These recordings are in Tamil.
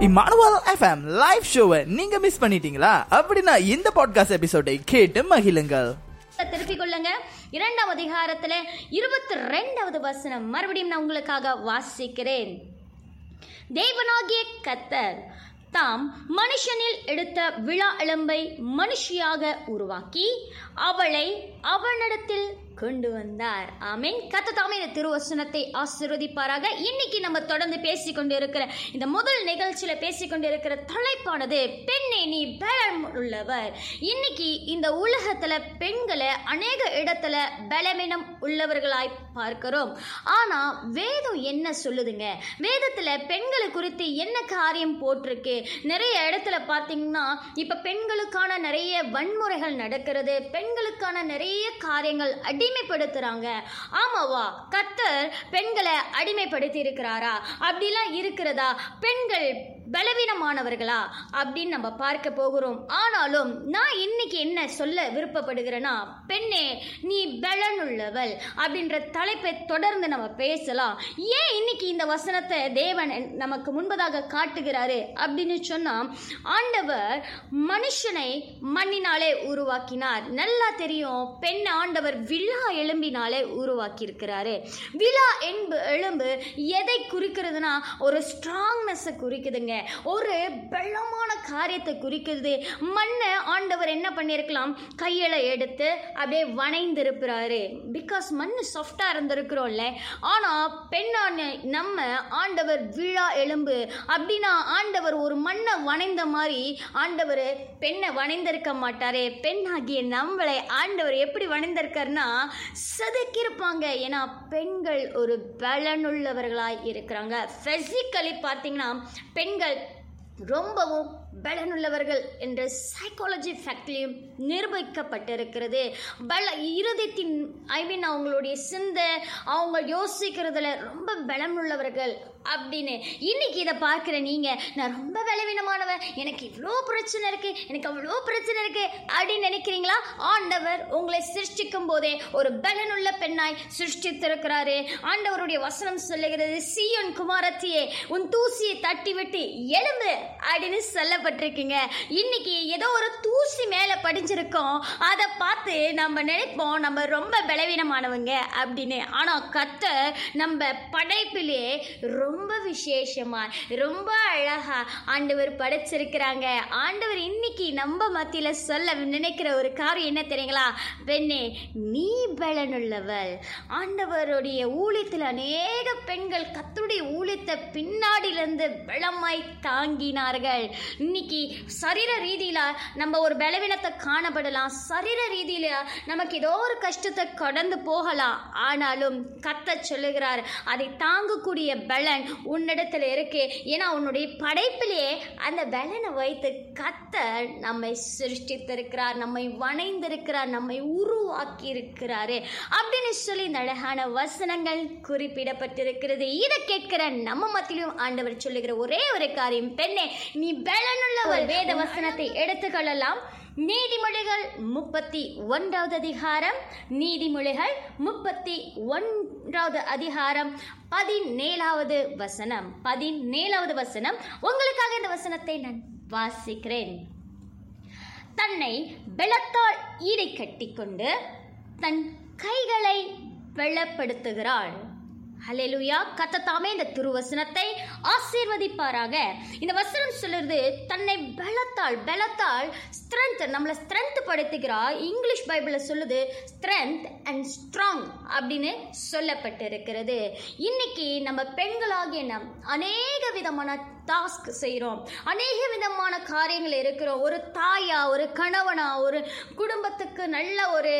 Emmanuel FM live ஷோவை நீங்க மிஸ் பண்ணிட்டீங்களா? அப்படின்னா இந்த பாட்காஸ்ட் எபிசோடை கேட்டு மகிழுங்கள். திருப்பிக் கொள்ளுங்க. இரண்டாம் அதிகாரத்துல இருபத்தி ரெண்டாவது வசனம். மறுபடியும் நான் உங்களுக்காக வாசிக்கிறேன். தேவனாகிய கத்தர் தாம் மனுஷனில் எடுத்த விழா எலும்பை மனுஷியாக உருவாக்கி அவளை அவனிடத்தில் கொண்டு வந்தார். ஆமீன். கத்த தாமே இந்த திருவசனத்தை ஆசிர்வதிப்பாராக. இன்னைக்கு நம்ம தொடர்ந்து பேசிக்கொண்டு இருக்கிற இந்த முதல் நிகழ்ச்சியில பேசிக்கொண்டு இருக்கிற தலைப்பானது பெண் நீ பலம் உள்ளவர். இன்னைக்கு இந்த உலகத்துல பெண்களை அநேக இடத்துல பலவீனம் உள்ளவர்களாய் பார்க்கிறோம். ஆனா வேதம் என்ன சொல்லுதுங்க? வேதத்துல பெண்களை குறித்து என்ன காரியம் போட்டிருக்கு? நிறைய இடத்துல பார்த்தீங்கன்னா இப்ப பெண்களுக்கான நிறைய வன்முறைகள் நடக்கிறது பெண்களுக்கான நிறைய காரியங்கள் அடிமைப்படுத்துறாங்க. ஆமாவா? கத்தர் பெண்களை அடிமைப்படுத்தி இருக்கிறாரா அப்படிலாம் இருக்கிறதா? பெண்கள் பலவீனமானவர்களா அப்படின்னு நம்ம பார்க்க போகிறோம். ஆனாலும் நான் இன்னைக்கு என்ன சொல்ல விருப்பப்படுகிறேன்னா பெண்ணே நீ பலனுள்ளவள் அப்படின்ற தலைப்பை தொடர்ந்து நம்ம பேசலாம். ஏன் இன்னைக்கு இந்த வசனத்தை தேவன் நமக்கு முன்பதாக காட்டுகிறாரு அப்படின்னு சொன்னா ஆண்டவர் மனுஷனை மண்ணினாலே உருவாக்கினார். நல்லா தெரியும் பெண் ஆண்டவர் விழா எலும்பினாலே உருவாக்கியிருக்கிறாரு. விழா என்பு எலும்பு எதை குறிக்கிறதுனா ஒரு ஸ்ட்ராங்னஸை குறிக்குதுங்க. ஒரு பலமான காரியத்தை குறிக்கிறது மண்ணை ஆண்டவர் என்ன பண்ணியிருக்கலாம் கையில எடுத்து அப்படியே வனைந்திருக்கிறாரு பிகாஸ் மண் சாஃப்டாக இருந்திருக்கிறோம்ல. ஆனால் பெண்ணான நம்ம ஆண்டவர் விழா எலும்பு. அப்படின்னா ஆண்டவர் ஒரு மண்ணை வணைந்த மாதிரி ஆண்டவர் பெண்ணை வணைந்திருக்க மாட்டாரே. பெண்ணாகிய நம்மளை ஆண்டவர் எப்படி வணைந்திருக்காருன்னா செதுக்கியிருப்பாங்க. ஏன்னா பெண்கள் ஒரு பலனுள்ளவர்களாய் இருக்கிறாங்க. ஃபிசிக்கலி பார்த்தீங்கன்னா பெண்கள் ரொம்பவும் பலனுள்ளவர்கள் என்ற சைக்காலஜி ஃபேக்ட்லையும் நிரூபிக்கப்பட்டிருக்கிறது. பல இருதயத்தின் ஐ மீன் அவங்களுடைய சிந்தை அவங்க யோசிக்கிறதுல ரொம்ப பலமுள்ளவர்கள் அப்படின்னு. இன்னைக்கு இதை பார்க்குற நீங்கள் நான் ரொம்ப பலவீனமானவன் எனக்கு இவ்வளோ பிரச்சனை இருக்குது எனக்கு அவ்வளோ பிரச்சனை இருக்குது அப்படின்னு நினைக்கிறீங்களா? ஆண்டவர் உங்களை சிருஷ்டிக்கும் போதே ஒரு பலனுள்ள பெண்ணாய் சிருஷ்டித்திருக்கிறாரு. ஆண்டவருடைய வசனம் சொல்லுகிறது சீயோன் குமாரத்தியே உன் தூசியை தட்டி விட்டு எலும்பு அப்படின்னு சொல்லப்பட்டிருக்குங்க. இன்னைக்கு ஏதோ ஒரு தூசி மேலே படிஞ்சிருக்கோம். அதை பார்த்து நம்ம நினைப்போம் நம்ம ரொம்ப பலவீனமானவங்க அப்படின்னு. ஆனால் கத்த நம்ம படைப்பிலே ரொம்ப ரொம்ப விசேஷமா ரொம்ப அழகா ஆண்டவர் படைச்சிருக்கிறாங்க. ஆண்டவர் இன்னைக்கு நம்ம மத்தியில சொல்ல நினைக்கிற ஒரு காரியம் என்ன தெரியுங்களா? பெண்ணே நீ பலனுள்ளவள். ஆண்டவருடைய ஊழியத்தில் அநேக பெண்கள் கத்தருடைய ஊழியத்தை பின்னாடியிலிருந்து பலமாய் தாங்கினார்கள். இன்னைக்கு சரீர ரீதியில நம்ம ஒரு பலவீனத்தை காணப்படலாம். சரீர ரீதியில நமக்கு ஏதோ ஒரு கஷ்டத்தை கடந்து போகலாம். ஆனாலும் கத்த சொல்லுகிறார் அதை தாங்கக்கூடிய பலன் உன்னிடத்துல இருக்கு. ஏன்னா உன்னுடைய படைப்பிலேயே அந்த பலனை வைத்து கத்த நம்மை சிருஷ்டித்திருக்கிறார் நம்மை வணைந்திருக்கிறார் நம்மை உருவாக்கி இருக்கிறாரு அப்படின்னு சொல்லி இந்த அழகான வசனங்கள் குறிப்பிடப்பட்டிருக்கிறது. இதை கேட்கிற நம்ம மத்தியிலும் ஆண்டவர் சொல்லுகிற ஒரே ஒரு காரியம் பெண்ணே நீ பலனுள்ளவள். வேத வசனத்தை எடுத்துக்கொள்ளலாம். நீதிமொழிகள் முப்பத்தி ஒன்றாவது அதிகாரம் நீதிமொழிகள் முப்பத்தி ஒன்றாவது அதிகாரம் பதினேழாவது வசனம். பதினேழாவது வசனம். உங்களுக்காக இந்த வசனத்தை நான் வாசிக்கிறேன். தன்னை பெலத்தால் ஈடை கட்டிக்கொண்டு தன் கைகளை வெள்ளப்படுத்துகிறாள். ஹலெலுயா கத்தத்தாமே இந்த திருவசனத்தை ஆசீர்வதிப்பாராக. இந்த வசனம் சொல்லுறது தன்னை பலத்தால் பலத்தால் ஸ்ட்ரென்த் நம்மளை ஸ்ட்ரென்த் படுத்துகிறா. இங்கிலீஷ் பைபிளில் சொல்லுது ஸ்ட்ரென்த் அண்ட் ஸ்ட்ராங் அப்படின்னு சொல்லப்பட்டிருக்கிறது. இன்னைக்கு நம்ம பெண்களாகிய நம் அநேக விதமான டாஸ்க் செய்கிறோம் அநேக விதமான காரியங்கள் இருக்கிறோம். ஒரு தாயா ஒரு கணவனா ஒரு குடும்பத்துக்கு நல்ல ஒரு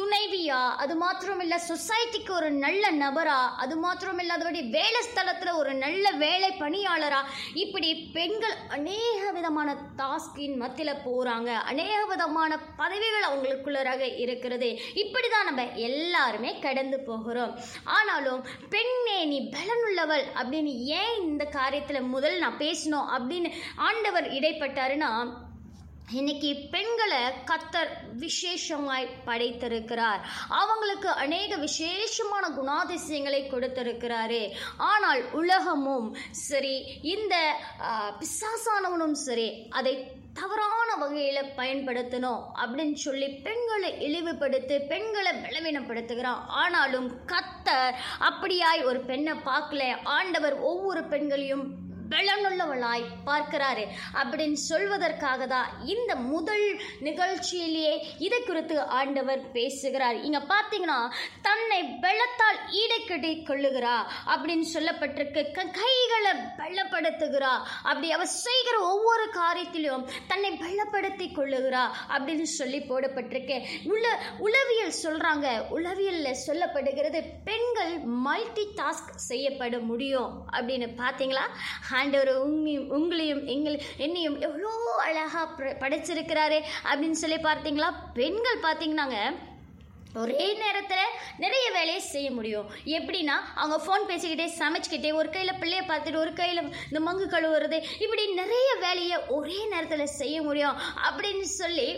துணைவியா அது மாத்திரம் இல்லை சொசைட்டிக்கு ஒரு நல்ல நபரா அது மாத்திரம் இல்லாதபடி வேலை ஸ்தலத்தில் ஒரு நல்ல வேலை பணியாளரா இப்படி பெண்கள் அநேக விதமான டாஸ்கின் மத்தியில் போகிறாங்க அநேக விதமான பதவிகள் அவங்களுக்குள்ளராக இருக்கிறது. இப்படி தான் நம்ம எல்லாருமே கடந்து போகிறோம். ஆனாலும் பெண்ணே நீ பலனுள்ளவள் அப்படின்னு ஏன் இந்த காரியத்தில் முதல் நான் பேசணும் அப்படின்னு ஆண்டவர் இடைப்பட்டாருன்னா இன்னைக்கு பெண்களை கத்தர் விசேஷமாய் படைத்திருக்கிறார். அவங்களுக்கு அநேக விசேஷமான குணாதிசயங்களை கொடுத்திருக்கிறாரு. ஆனால் உலகமும் சரி இந்த பிசாசானவனும் சரி அதை தவறான வகையில் பயன்படுத்தணும் அப்படின்னு சொல்லி பெண்களை இழிவுபடுத்தி பெண்களை பலவீனப்படுத்துகிறான். ஆனாலும் கத்தர் அப்படியாய் ஒரு பெண்ணை பார்க்கல. ஆண்டவர் ஒவ்வொரு பெண்களையும் பலனுள்ளவளாய் பார்க்கிறாரு. அப்படின்னு சொல்வதற்காக தான் இந்த முதல் நிகழ்ச்சியிலேயே இதை குறித்து ஆண்டவர் பேசுகிறார். இங்க பார்த்தீங்கன்னா தன்னை பலத்தால் ஈடுகட்டி கொள்ளுகிறா அப்படின்னு சொல்லப்பட்டிருக்கு. க- கைகளை பலப்படுத்துகிறா அப்படி அவ செய்கிற ஒவ்வொரு காரியத்திலும் தன்னை பலப்படுத்தி கொள்ளுகிறா அப்படின்னு சொல்லி போடப்பட்டிருக்கு. உள்ள உளவியல் சொல்றாங்க. உளவியல்ல சொல்லப்படுகிறது பெண்கள் மல்டி டாஸ்க் செய்யப்பட முடியும் அப்படின்னு. பார்த்தீங்களா? ஆண்டவர் உங்களையும் உங்களையும் எங்கள் என்னையும் எவ்வளோ அழகாக படைச்சிருக்கிறாரே அப்படின்னு சொல்லி பார்த்தீங்களா? பெண்கள் பார்த்தீங்கன்னாங்க ஒரே நேரத்தில் நிறைய வேலையை செய்ய முடியும். எப்படின்னா அவங்க ஃபோன் பேசிக்கிட்டே சமைச்சிக்கிட்டே ஒரு கையில் பிள்ளைய பார்த்துட்டு ஒரு கையில் இந்த மங்கு கழுவுறது இப்படி நிறைய வேலையை ஒரே நேரத்தில் செய்ய முடியும் அப்படின்னு சொல்லி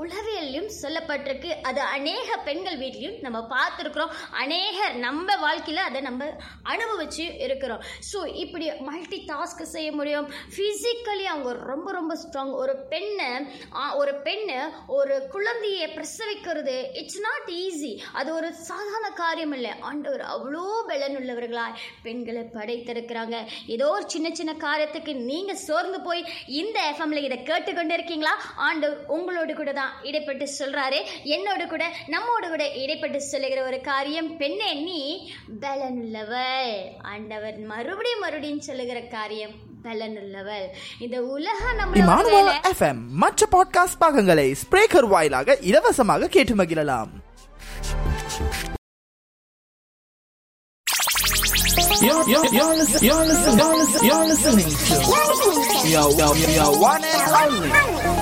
உளவியல்லையும் சொல்லப்பட்டிருக்கு. அது அநேக பெண்கள் வீட்லையும் நம்ம பார்த்துருக்குறோம். அநேகர் நம்ம வாழ்க்கையில் அதை நம்ம அனுபவிச்சு இருக்கிறோம். ஸோ இப்படி மல்டி டாஸ்க் செய்ய முடியும். ஃபிசிக்கலி அவங்க ரொம்ப ரொம்ப ஸ்ட்ராங் ஒரு பெண்ணை ஒரு பெண்ணு ஒரு குழந்தையை பிரசவிக்கிறது இட்ஸ் நாட் ஈஸி அது ஒரு சாதாரண காரியம் இல்லை. ஆண்டவர் அவ்வளோ பலனுள்ளவர்களாய் பெண்களை படைத்திருக்கிறாங்க. ஏதோ ஒரு சின்ன சின்ன காரியத்துக்கு நீங்கள் சோர்ந்து போய் இந்த எஃப்எம்ல இதை கேட்டுக்கொண்டு இருக்கீங்களா ஆண்டவர் உங்களோடு கூட தான் இடைப்பட்டு சொல்றாரு. என்னோடு கூட நம்மோடு கூட இடைப்பட்டு சொல்லுகிற ஒரு காரியம் பெண்ணே நீ பலனுள்ளவள். ஆண்டவர் மறுபடியும் மறுபடியும் சொல்லுகிற காரியம் பலனுள்ளவள். இந்த உலகம் நம்ம எஃப்எம் மற்ற பாட்காஸ்ட் பாகங்களை ஸ்பிரேக்கர் வாயிலாக இலவசமாக கேட்டு மகிழலாம். You're, you're, you're, listen, you're, listen, you're, listen, you're listening to your, your, your one and only